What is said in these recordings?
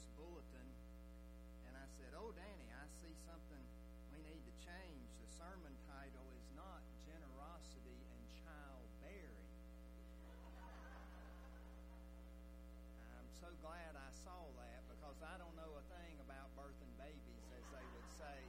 this bulletin and I said, Oh, Danny, I see something we need to change. The sermon title is not Generosity and Childbearing. I'm so glad I saw that because I don't know a thing about birthing babies, as they would say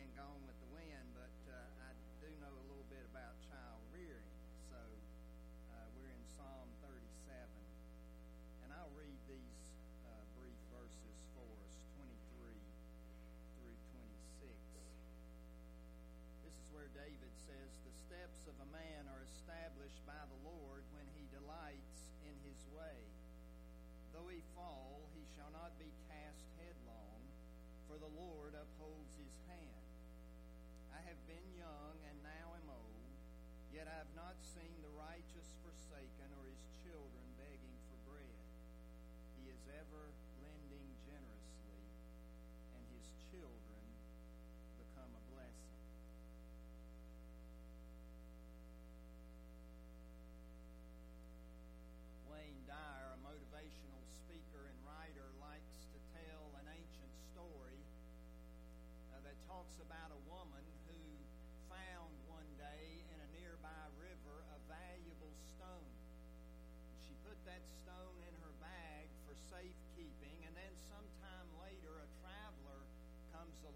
in Gone with the Wind, but uh, I do know a little bit about child rearing. So uh, we're in Psalm 37. And I'll read these verses for us 23 through 26. This is where David says, The steps of a man are established by the Lord when he delights in his way. Though he fall, he shall not be cast headlong, for the Lord upholds his hand. I have been young and now am old, yet I have not seen the righteous forsaken or his children begging for bread. He is ever generously, and his children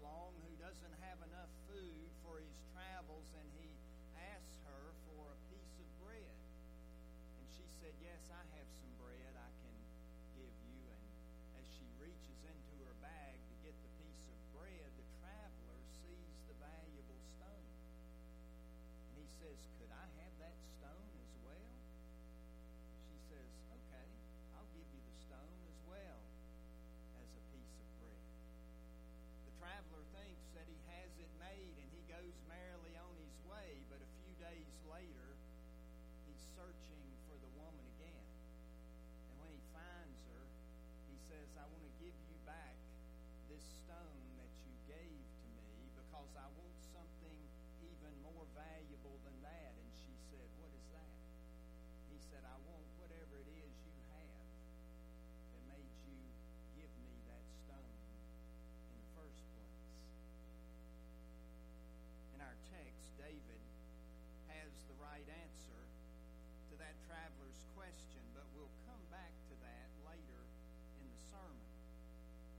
along who doesn't have enough food for his travels, and he asks her for a piece of bread. And she said, Yes, I have some bread I can give you. And as she reaches into her bag to get the piece of bread, the traveler sees the valuable stone. And he says, Could I have that stone as well? She says, Okay, I'll give you the stone as well as a piece of bread. The traveler thinks that he has it made and he goes merrily on his way, but a few days later, he's searching for the woman again. And when he finds her, he says, I want to give you back this stone that you gave to me because I want something even more valuable than that. And she said, What is that? He said, I want text, David has the right answer to that traveler's question, but we'll come back to that later in the sermon.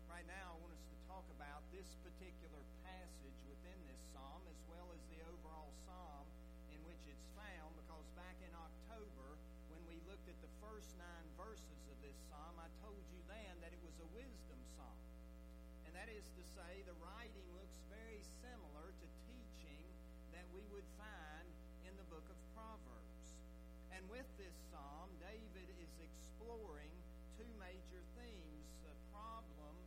Right now, I want us to talk about this particular passage within this psalm as well as the overall psalm in which it's found, because back in October, when we looked at the first nine verses of this psalm, I told you then that it was a wisdom psalm. And that is to say, the writing looks very similar to that we would find in the book of Proverbs. And with this psalm, David is exploring two major themes the problem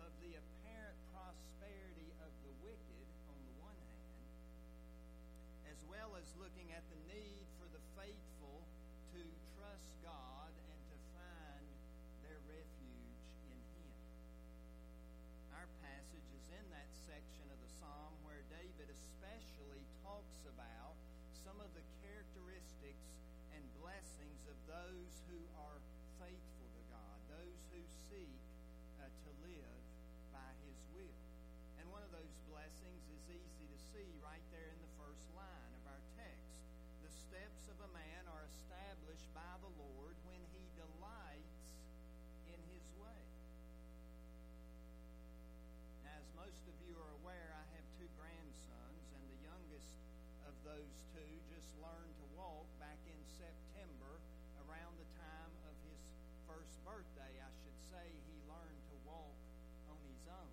of the apparent prosperity of the wicked on the one hand, as well as looking at the need for the faithful to trust God is in that section of the psalm where David especially talks about some of the characteristics and blessings of those who are faithful to God, those who seek uh, to live by His will. And one of those blessings is easy to see right there in the first line of our text. The steps of a man are established by the Lord when he delights in His way. As most of you are aware, I have two grandsons, and the youngest of those two just learned to walk back in September around the time of his first birthday. I should say he learned to walk on his own.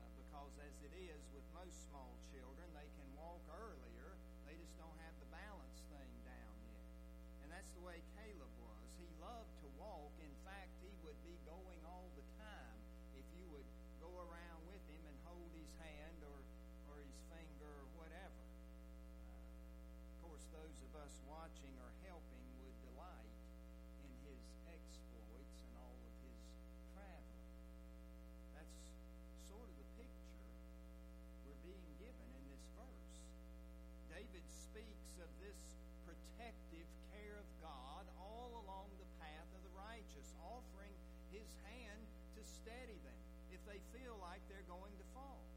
Uh, because as it is with most small children, they can walk earlier, they just don't have the balance thing down yet. And that's the way Caleb was. He loved to walk. In fact, finger, whatever. Uh, of course, those of us watching or helping would delight in his exploits and all of his travel. That's sort of the picture we're being given in this verse. David speaks of this protective care of God all along the path of the righteous, offering his hand to steady them if they feel like they're going to fall.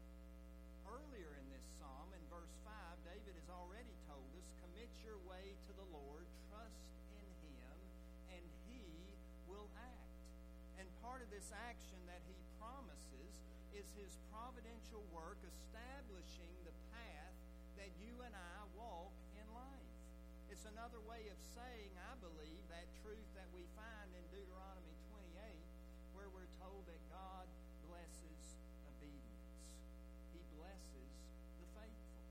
Earlier in this psalm, in verse 5, David has already told us commit your way to the Lord, trust in Him, and He will act. And part of this action that He promises is His providential work establishing the path that you and I walk in life. It's another way of saying, I believe, that truth that we find in Deuteronomy blesses the faithful.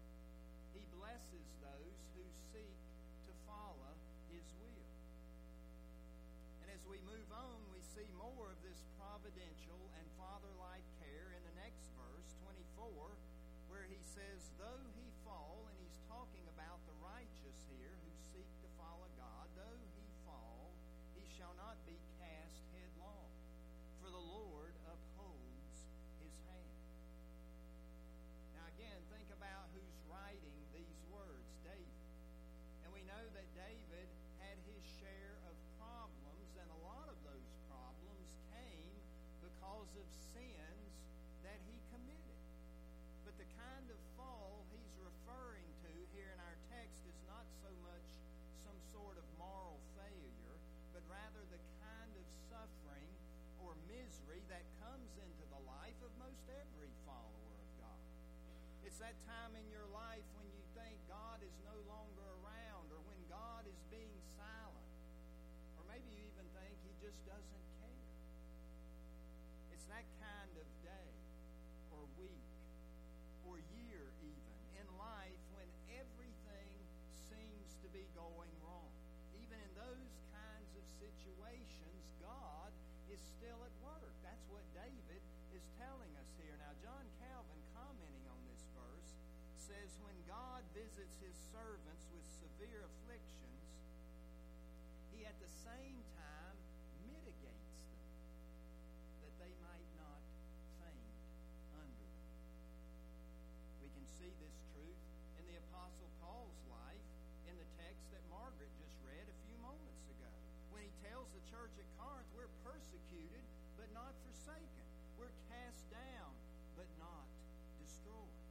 He blesses those who seek to follow His will. And as we move on, we see more of this providential and father-like care in the next verse, 24, where he says, Though he fall, and he's words David. And we know that David had his share of problems, and a lot of those problems came because of sins that he committed. But the kind of fall he's referring to here in our text is not so much some sort of moral failure, but rather the kind of suffering or misery that comes into the life of most every follower of God. It's that time in your life when you God is no longer around or when God is being silent. Or maybe you even think he just doesn't care. It's that kind of day or week or year even in life when everything seems to be going wrong. Even in those kinds of situations, God is still at work. That's what David is telling us here. Now, John Calvin, says when God visits his servants with severe afflictions, he at the same time mitigates them, that they might not faint under them. We can see this truth in the Apostle Paul's life in the text that Margaret just read a few moments ago. When he tells the church at Corinth, we're persecuted but not forsaken. We're cast down but not destroyed.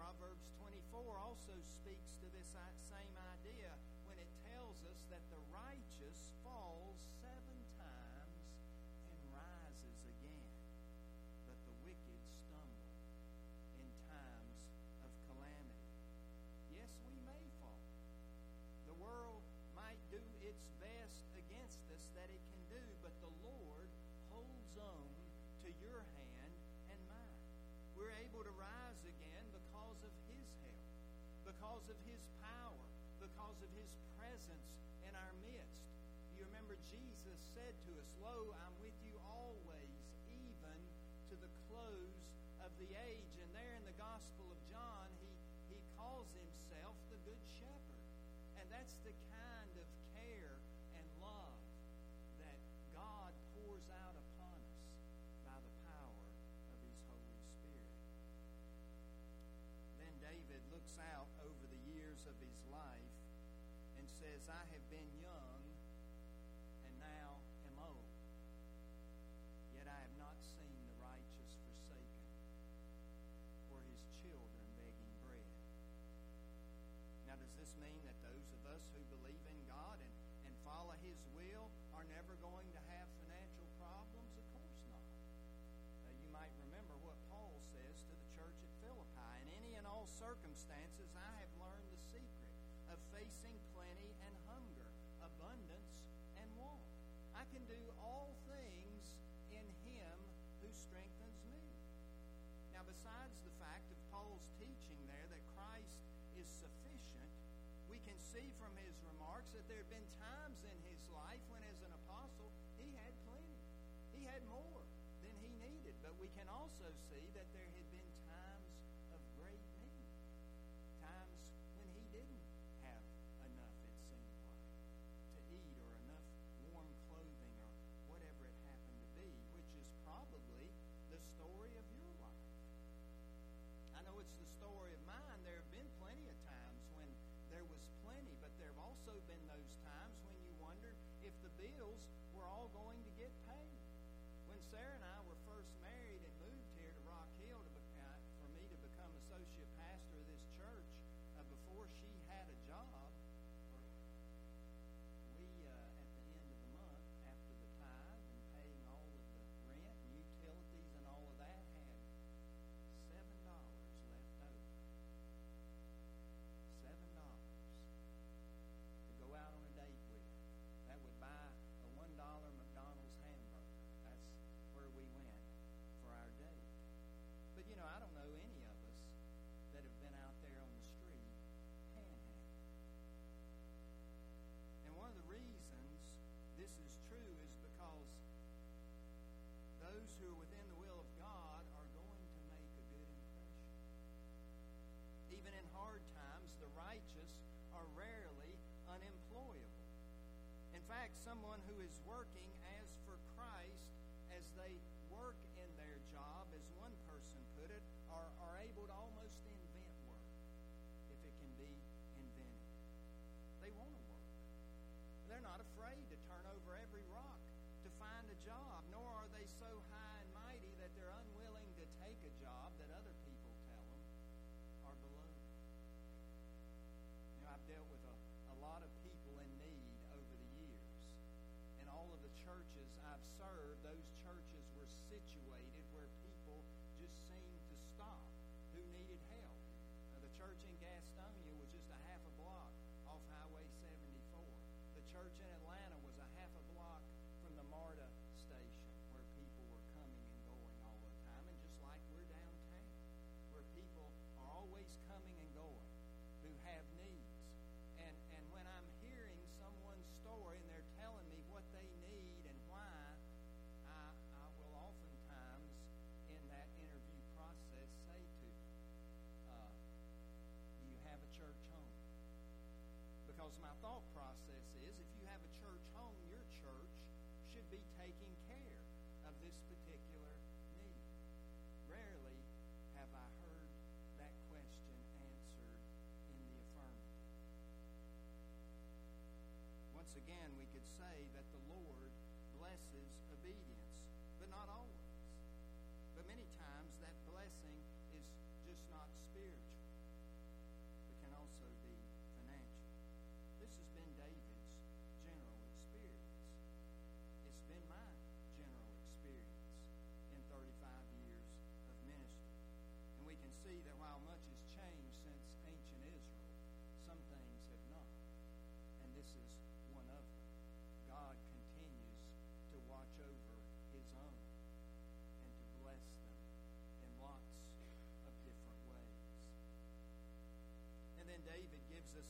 Proverbs 24 also speaks to this same idea when it tells us that the righteous falls seven times and rises again, but the wicked stumble in times of calamity. Yes, we may fall. The world might do its best against us that it can do, but the Lord holds on because of His power, because of His presence in our midst. You remember Jesus said to us, Lo, I'm with you always, even to the close of the age. And there in the Gospel of John, he, he calls himself the Good Shepherd. And that's the kind of care and love that God pours out upon us by the power of His Holy Spirit. Then David looks out years of his life and says, I have been young and now am old, yet I have not seen the righteous forsaken or his children begging bread. Now, does this mean that those of us who believe in God and, and follow His will are never going to have financial problems? Of course not. You might remember what Paul says to the church at Philippi. In any and all circumstances, I have facing plenty and hunger, abundance and want. I can do all things in Him who strengthens me. Now, besides the fact of Paul's teaching there that Christ is sufficient, we can see from his remarks that there had been times in his life when, as an apostle, he had plenty. He had more than he needed. But we can also see that there had been times it's the story of mine. There have been plenty of times when there was plenty, but there have also been those times when you wondered if the bills were all going to get paid. When Sarah and I were first married and moved here to Rock Hill to be, uh, for me to become associate pastor of this church, uh, before she had a job, fact, someone who is working as for Christ as they work in their job, as one person put it, are, are able to almost invent work if it can be invented. They want to work. They're not afraid to turn over every rock to find a job, nor are they so high and mighty that they're unwilling to take a job that other people tell them are below. You know, I've dealt with a, a lot of churches I've served, those churches were situated where people just seemed to stop who needed help. Now, the church in Gastonia was just a half a block off Highway 74. The church in Atlanta was a half a block from the MARTA station where people were coming and going all the time. And just like we're downtown, where people are always coming and going who have needs. And, and when I'm hearing someone's story and Because my thought process is if you have a church home, your church should be taking care of this particular need. Rarely have I heard that question answered in the affirmative. Once again, we could say that the Lord blesses obedience, but not always. But many times that blessing is just not spiritual, but can also. This has been David's general experience. It's been my general experience in 35 years of ministry. And we can see that while much has changed since ancient Israel, some things have not. And this is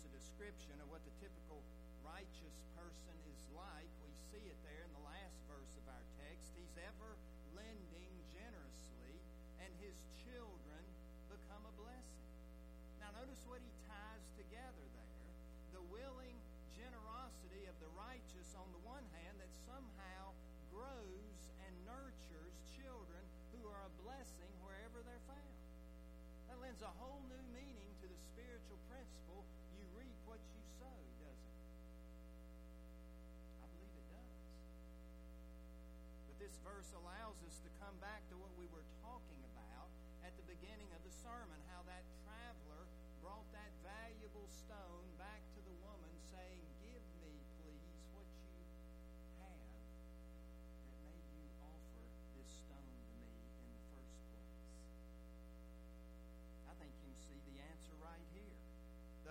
a description of what the typical righteous person is like. We see it there in the last verse of our text. He's ever lending generously, and his children become a blessing. Now, notice what he ties together there the willing generosity of the righteous on the one hand that somehow grows and nurtures children who are a blessing wherever they're found. That lends a whole new meaning to the spiritual principle you doesn't it? I believe it does. But this verse allows us to come back to what we were talking about at the beginning of the sermon how that traveler brought that valuable stone back to the woman, saying, Give me, please, what you have that made you offer this stone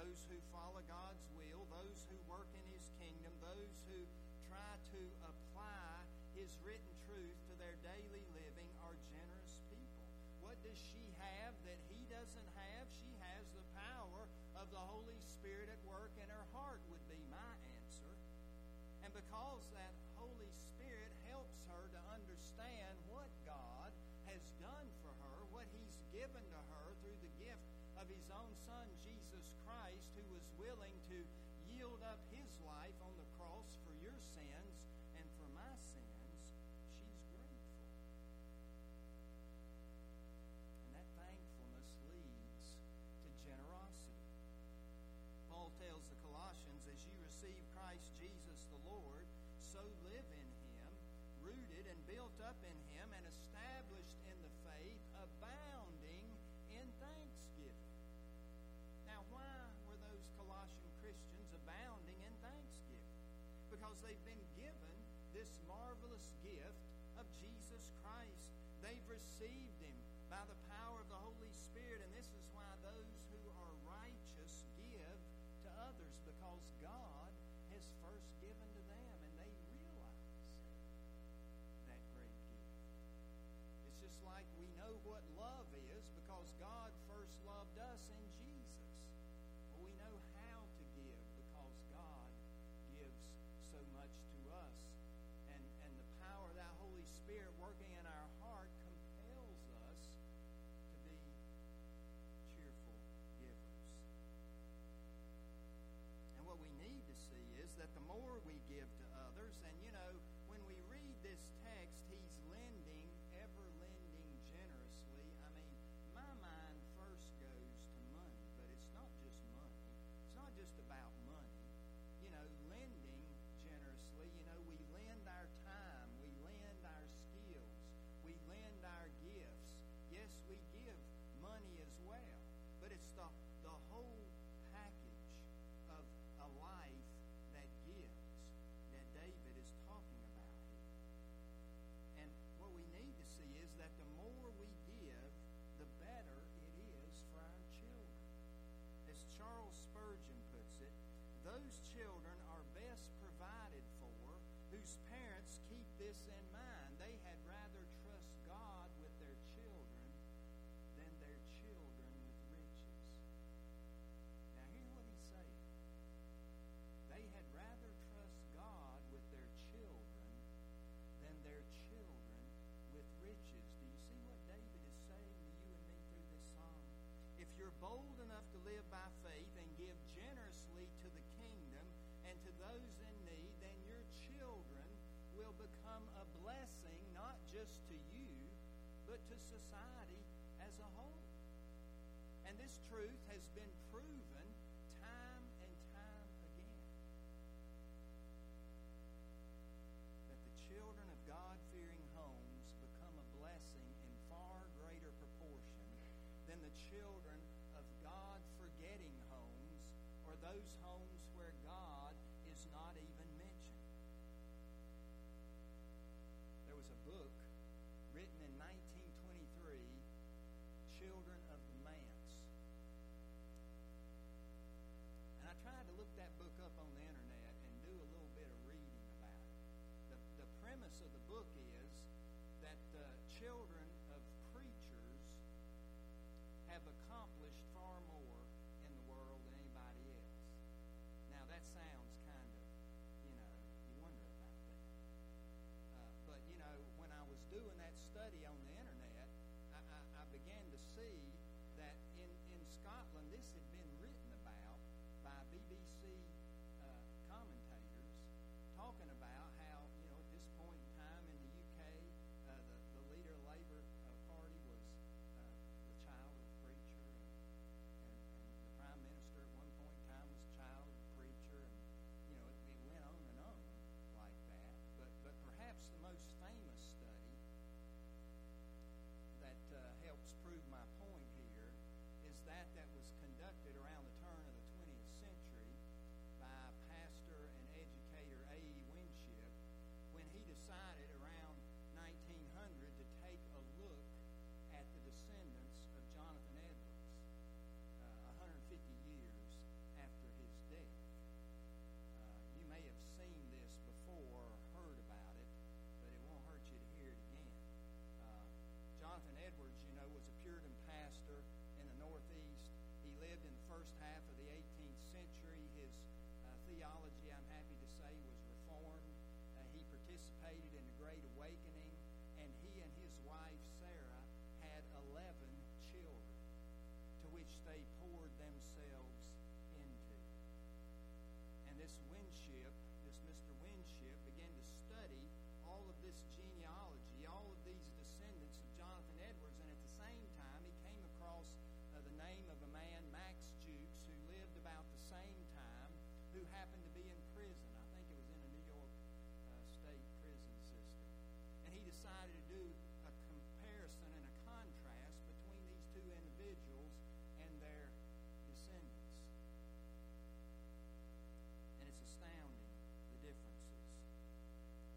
Those who follow God's will, those who work in His kingdom, those who try to apply His written truth to their daily living are generous people. What does she have that he doesn't have? She has the power of the Holy Spirit at work in her heart, would be my answer. And because that Holy Spirit helps her to understand what God has done for her, what He's given to her through the of His own Son, Jesus Christ, who was willing to yield up His life on the cross for your sins and for my sins, she's grateful. And that thankfulness leads to generosity. Paul tells the Colossians, as you receive Christ Jesus the Lord, so live in him, rooted and built up in him, and established abounding in thanksgiving? Because they've been given this marvelous gift of Jesus Christ. They've received Him by the power of the Holy Spirit, and this is why those who are righteous give to others, because God has first given to them, and they realize that great gift. It's just like we know what love is because God first loved us in Jesus. Spirit working in our heart compels us to be cheerful givers. And what we need to see is that the more we give to others, and you know, when we read this text, he's lending, ever lending generously. I mean, my mind first goes to money, but it's not just money. It's not just about money. You know, lending generously, you know, we lend our time, Yes, we give money as well, but it's the, the whole package of a life that gives that David is talking about here. And what we need to see is that the more we give, the better it is for our children. As Charles Spurgeon puts it, those children are best provided for whose parents keep this in mind. You're bold enough to live by faith and give generously to the kingdom and to those in need, then your children will become a blessing not just to you, but to society as a whole. And this truth has been proven written in 1923, Children of the Manse. And I tried to look that book up on the internet and do a little bit of reading about it. The, the premise of the book is that the children of preachers have accomplished far Scotland, this had been written about by BBC uh, commentators talking about how, you know, at this point first half of the 18th century. His uh, theology, I'm happy to say, was reformed. Uh, he participated in the Great Awakening, and he and his wife, Sarah, had 11 children to which they poured themselves into. And this Winship, this Mr. Winship, began to study all of this genealogy, all of these descendants of name of a man, Max Jukes, who lived about the same time, who happened to be in prison. I think it was in a New York uh, State prison system. And he decided to do a comparison and a contrast between these two individuals and their descendants. And it's astounding the differences.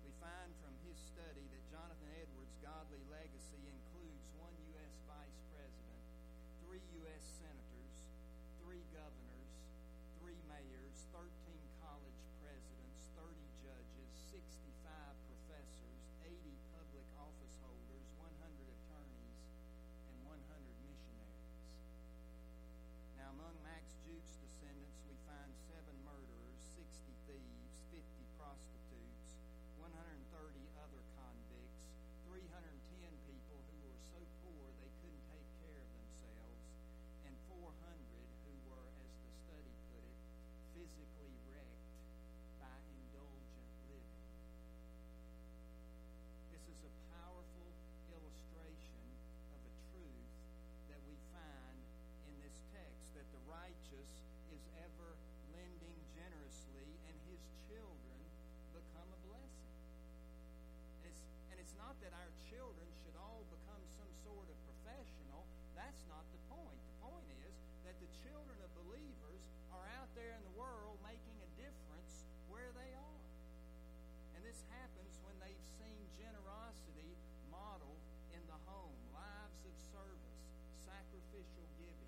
We find from his study that Jonathan Edwards' godly legacy includes one U.S. Vice President three U.S. senators, three governors, three mayors, 13 college presidents, 30 judges, 65 professors, 80 public office holders, 100 attorneys, and 100 missionaries. Now, among Max Jukes' descendants, we find seven murderers, 60 thieves, 50 prostitutes, 400 who were, as the study put it, physically generosity modeled in the home, lives of service, sacrificial giving,